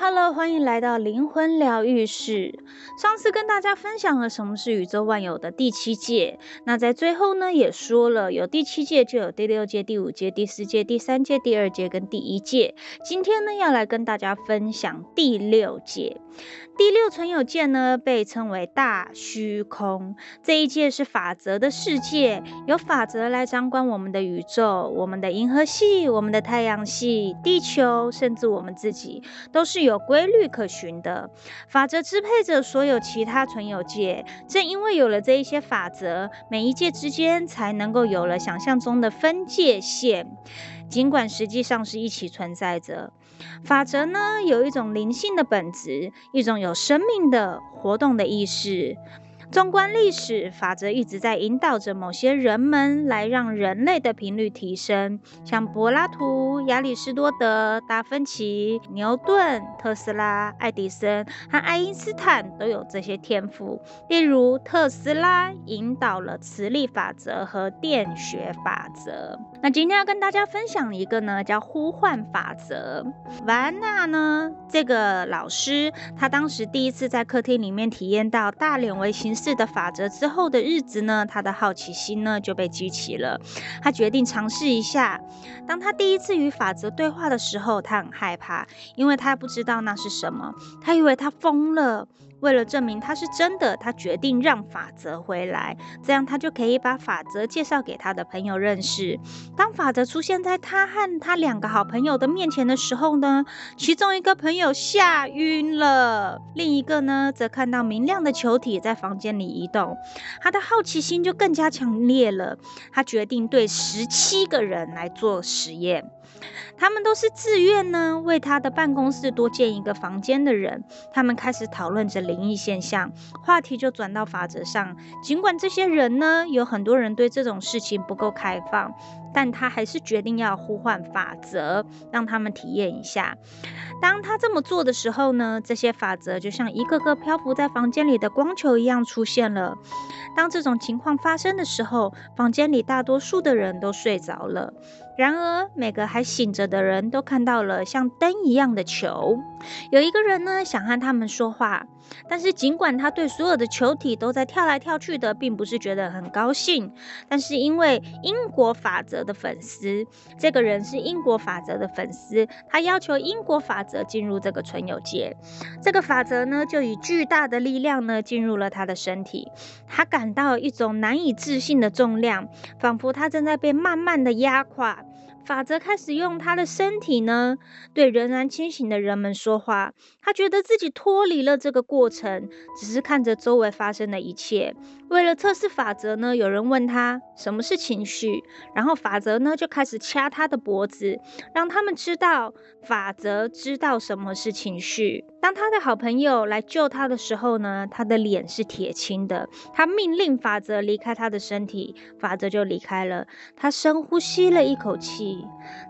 Hello，欢迎来到灵魂疗愈室。上次跟大家分享了什么是宇宙万有的第七界，那在最后呢也说了，有第七界就有第六界、第五界、第四界、第三界、第二界跟第一界。今天呢要来跟大家分享第六界。第六存有界呢被称为大虚空，这一界是法则的世界，由法则来掌管我们的宇宙、我们的银河系、我们的太阳系、地球，甚至我们自己，都是有规律可循的。法则支配着所有其他存有界，正因为有了这一些法则，每一界之间才能够有了想象中的分界线，尽管实际上是一起存在着。法则呢，有一种灵性的本质，一种有生命的活动的意识。纵观历史，法则一直在引导着某些人们来让人类的频率提升，像柏拉图、亚里士多德、达芬奇、牛顿、特斯拉、爱迪生和爱因斯坦都有这些天赋。例如，特斯拉引导了磁力法则和电学法则。那今天要跟大家分享一个呢，叫呼唤法则。瓦安娜呢，这个老师，他当时第一次在客厅里面体验到大脸微形是的法则之后的日子呢，他的好奇心呢就被激起了。他决定尝试一下。当他第一次与法则对话的时候，他很害怕，因为他不知道那是什么。他以为他疯了。为了证明他是真的，他决定让法则回来，这样他就可以把法则介绍给他的朋友认识。当法则出现在他和他两个好朋友的面前的时候呢，其中一个朋友吓晕了，另一个呢则看到明亮的球体在房间里移动，他的好奇心就更加强烈了。他决定对十七个人来做实验。他们都是自愿呢，为他的办公室多建一个房间的人。他们开始讨论着灵异现象，话题就转到法则上。尽管这些人呢，有很多人对这种事情不够开放，但他还是决定要呼唤法则，让他们体验一下。当他这么做的时候呢，这些法则就像一个个漂浮在房间里的光球一样出现了。当这种情况发生的时候，房间里大多数的人都睡着了。然而，每个还醒着的人都看到了像灯一样的球。有一个人呢，想和他们说话，但是尽管他对所有的球体都在跳来跳去的，并不是觉得很高兴。但是因为因果法则的粉丝，这个人是英国法则的粉丝，他要求英国法则进入这个存有界。这个法则呢，就以巨大的力量呢，进入了他的身体。他感到一种难以置信的重量，仿佛他正在被慢慢的压垮。法则开始用他的身体呢，对仍然清醒的人们说话。他觉得自己脱离了这个过程，只是看着周围发生的一切。为了测试法则呢，有人问他什么是情绪，然后法则呢就开始掐他的脖子，让他们知道法则知道什么是情绪。当他的好朋友来救他的时候呢，他的脸是铁青的。他命令法则离开他的身体，法则就离开了。他深呼吸了一口气，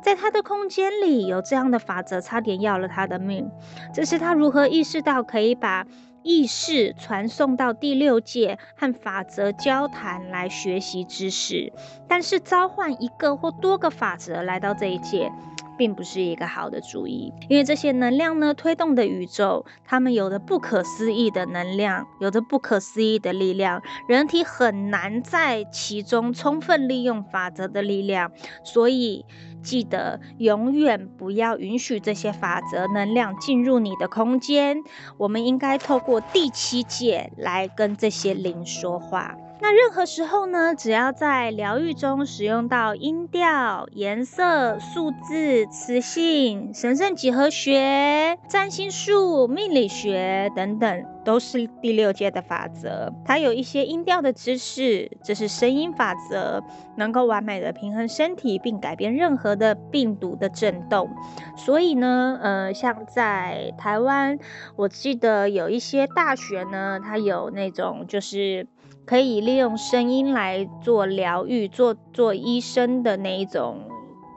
在他的空间里有这样的法则，差点要了他的命。这是他。如何意识到可以把意识传送到第六界和法则交谈来学习知识？但是召唤一个或多个法则来到这一界，并不是一个好的主意，因为这些能量呢，推动的宇宙，它们有着不可思议的能量，有着不可思议的力量，人体很难在其中充分利用法则的力量，所以。记得永远不要允许这些法则能量进入你的空间。我们应该透过第七界来跟这些灵说话。那任何时候呢，只要在疗愈中使用到音调、颜色、数字、磁性、神圣几何学、占星术、命理学等等，都是第六阶的法则。它有一些音调的知识，这是声音法则，能够完美的平衡身体，并改变任何的病毒的震动。所以呢，呃，像在台湾，我记得有一些大学呢，它有那种就是。可以利用声音来做疗愈、做做医生的那一种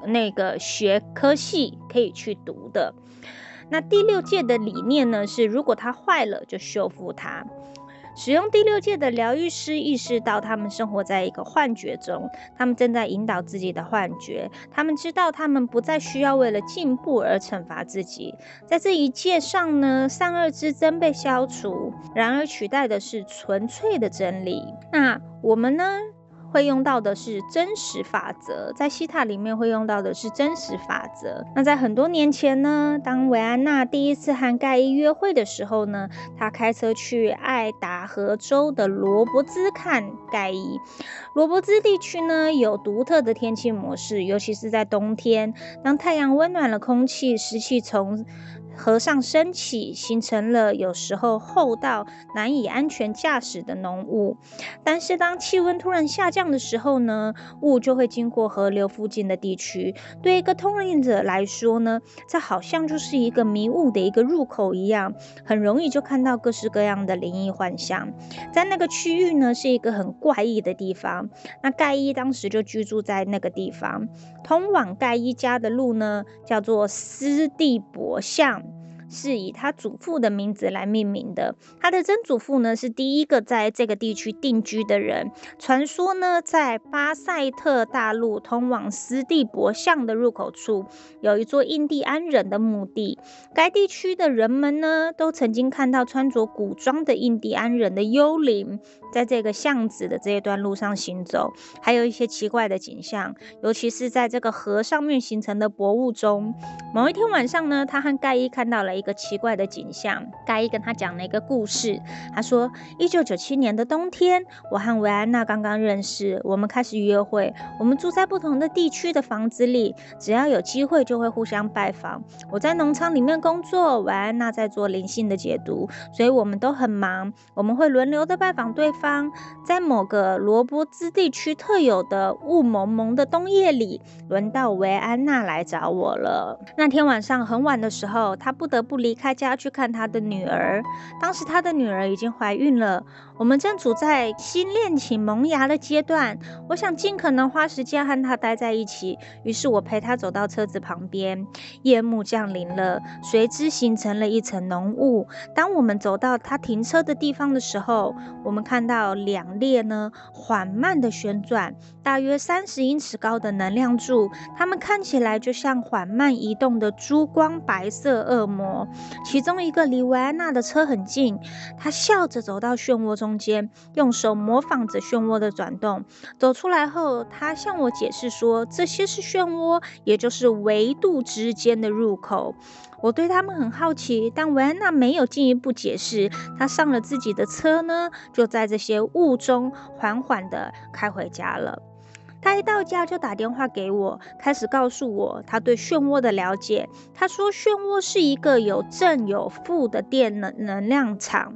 那个学科系可以去读的。那第六届的理念呢是，如果它坏了就修复它。使用第六界的疗愈师意识到他们生活在一个幻觉中，他们正在引导自己的幻觉。他们知道他们不再需要为了进步而惩罚自己。在这一界上呢，善恶之争被消除，然而取代的是纯粹的真理。那我们呢？会用到的是真实法则，在希塔里面会用到的是真实法则。那在很多年前呢，当维安娜第一次和盖伊约会的时候呢，她开车去爱达荷州的罗伯兹看盖伊。罗伯兹地区呢，有独特的天气模式，尤其是在冬天，当太阳温暖了空气，湿气从河上升起，形成了有时候厚到难以安全驾驶的浓雾。但是当气温突然下降的时候呢，雾就会经过河流附近的地区。对一个通灵者来说呢，这好像就是一个迷雾的一个入口一样，很容易就看到各式各样的灵异幻象。在那个区域呢，是一个很怪异的地方。那盖伊当时就居住在那个地方。通往盖伊家的路呢，叫做斯蒂伯巷。是以他祖父的名字来命名的。他的曾祖父呢，是第一个在这个地区定居的人。传说呢，在巴塞特大陆通往斯蒂伯巷的入口处，有一座印第安人的墓地。该地区的人们呢，都曾经看到穿着古装的印第安人的幽灵，在这个巷子的这一段路上行走，还有一些奇怪的景象，尤其是在这个河上面形成的薄雾中。某一天晚上呢，他和盖伊看到了。一个奇怪的景象，盖伊跟他讲了一个故事。他说，一九九七年的冬天，我和维安娜刚刚认识，我们开始约会。我们住在不同的地区的房子里，只要有机会就会互相拜访。我在农场里面工作，维安娜在做灵性的解读，所以我们都很忙。我们会轮流的拜访对方。在某个罗伯兹地区特有的雾蒙蒙的冬夜里，轮到维安娜来找我了。那天晚上很晚的时候，她不得不。离开家去看他的女儿，当时他的女儿已经怀孕了。我们正处在新恋情萌芽的阶段，我想尽可能花时间和他待在一起。于是我陪他走到车子旁边，夜幕降临了，随之形成了一层浓雾。当我们走到他停车的地方的时候，我们看到两列呢缓慢的旋转，大约三十英尺高的能量柱，它们看起来就像缓慢移动的珠光白色恶魔。其中一个离维安娜的车很近，他笑着走到漩涡中间，用手模仿着漩涡的转动。走出来后，他向我解释说，这些是漩涡，也就是维度之间的入口。我对他们很好奇，但维安娜没有进一步解释。他上了自己的车呢，就在这些雾中缓缓的开回家了。他一到家就打电话给我，开始告诉我他对漩涡的了解。他说，漩涡是一个有正有负的电能能量场。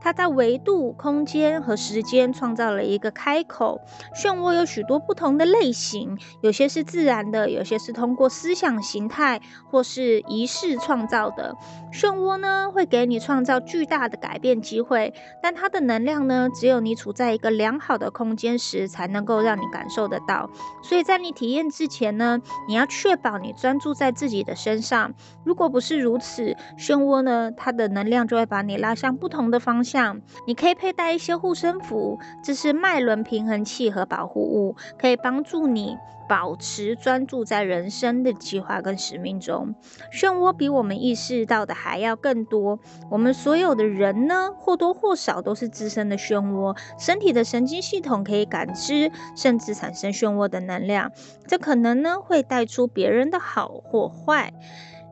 它在维度、空间和时间创造了一个开口。漩涡有许多不同的类型，有些是自然的，有些是通过思想形态或是仪式创造的。漩涡呢，会给你创造巨大的改变机会，但它的能量呢，只有你处在一个良好的空间时，才能够让你感受的到。所以在你体验之前呢，你要确保你专注在自己的身上。如果不是如此，漩涡呢，它的能量就会把你拉向不同的方向，你可以佩戴一些护身符，这是脉轮平衡器和保护物，可以帮助你保持专注在人生的计划跟使命中。漩涡比我们意识到的还要更多，我们所有的人呢，或多或少都是自身的漩涡。身体的神经系统可以感知，甚至产生漩涡的能量，这可能呢会带出别人的好或坏。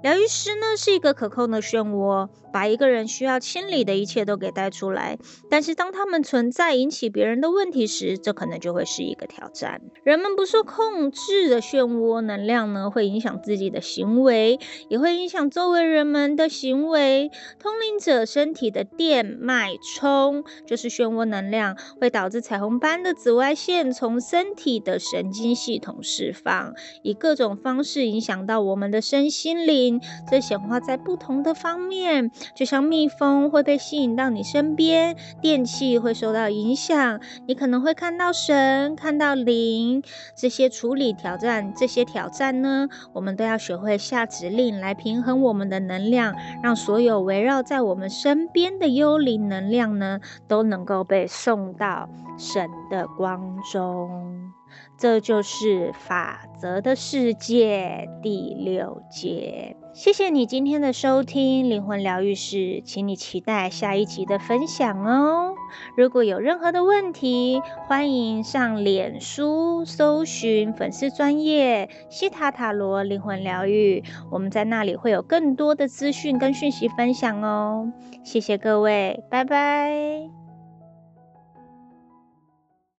疗愈师呢是一个可控的漩涡，把一个人需要清理的一切都给带出来。但是当他们存在引起别人的问题时，这可能就会是一个挑战。人们不受控制的漩涡能量呢，会影响自己的行为，也会影响周围人们的行为。通灵者身体的电脉冲就是漩涡能量，会导致彩虹般的紫外线从身体的神经系统释放，以各种方式影响到我们的身心灵。这显化在不同的方面，就像蜜蜂会被吸引到你身边，电器会受到影响，你可能会看到神，看到灵，这些处理挑战，这些挑战呢，我们都要学会下指令来平衡我们的能量，让所有围绕在我们身边的幽灵能量呢，都能够被送到神的光中。这就是法则的世界第六节。谢谢你今天的收听，灵魂疗愈室，请你期待下一集的分享哦。如果有任何的问题，欢迎上脸书搜寻粉丝专业西塔塔罗灵魂疗愈，我们在那里会有更多的资讯跟讯息分享哦。谢谢各位，拜拜。